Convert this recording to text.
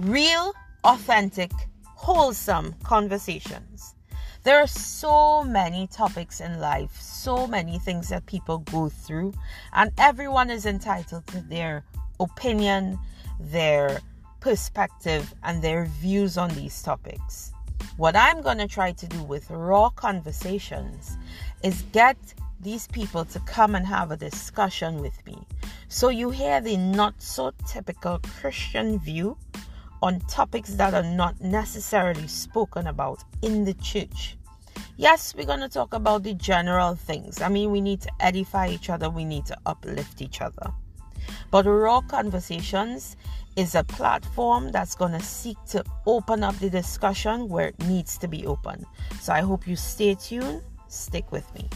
real, authentic, wholesome conversations. There are so many topics in life, so many things that people go through, and everyone is entitled to their opinion, their perspective, and their views on these topics. What I'm going to try to do with Raw Conversations is get these people to come and have a discussion with me. So you hear the not so typical Christian view on topics that are not necessarily spoken about in the church. Yes, we're going to talk about the general things. I mean, we need to edify each other, we need to uplift each other. But Raw Conversations is a platform that's going to seek to open up the discussion where it needs to be open. So I hope you stay tuned, stick with me.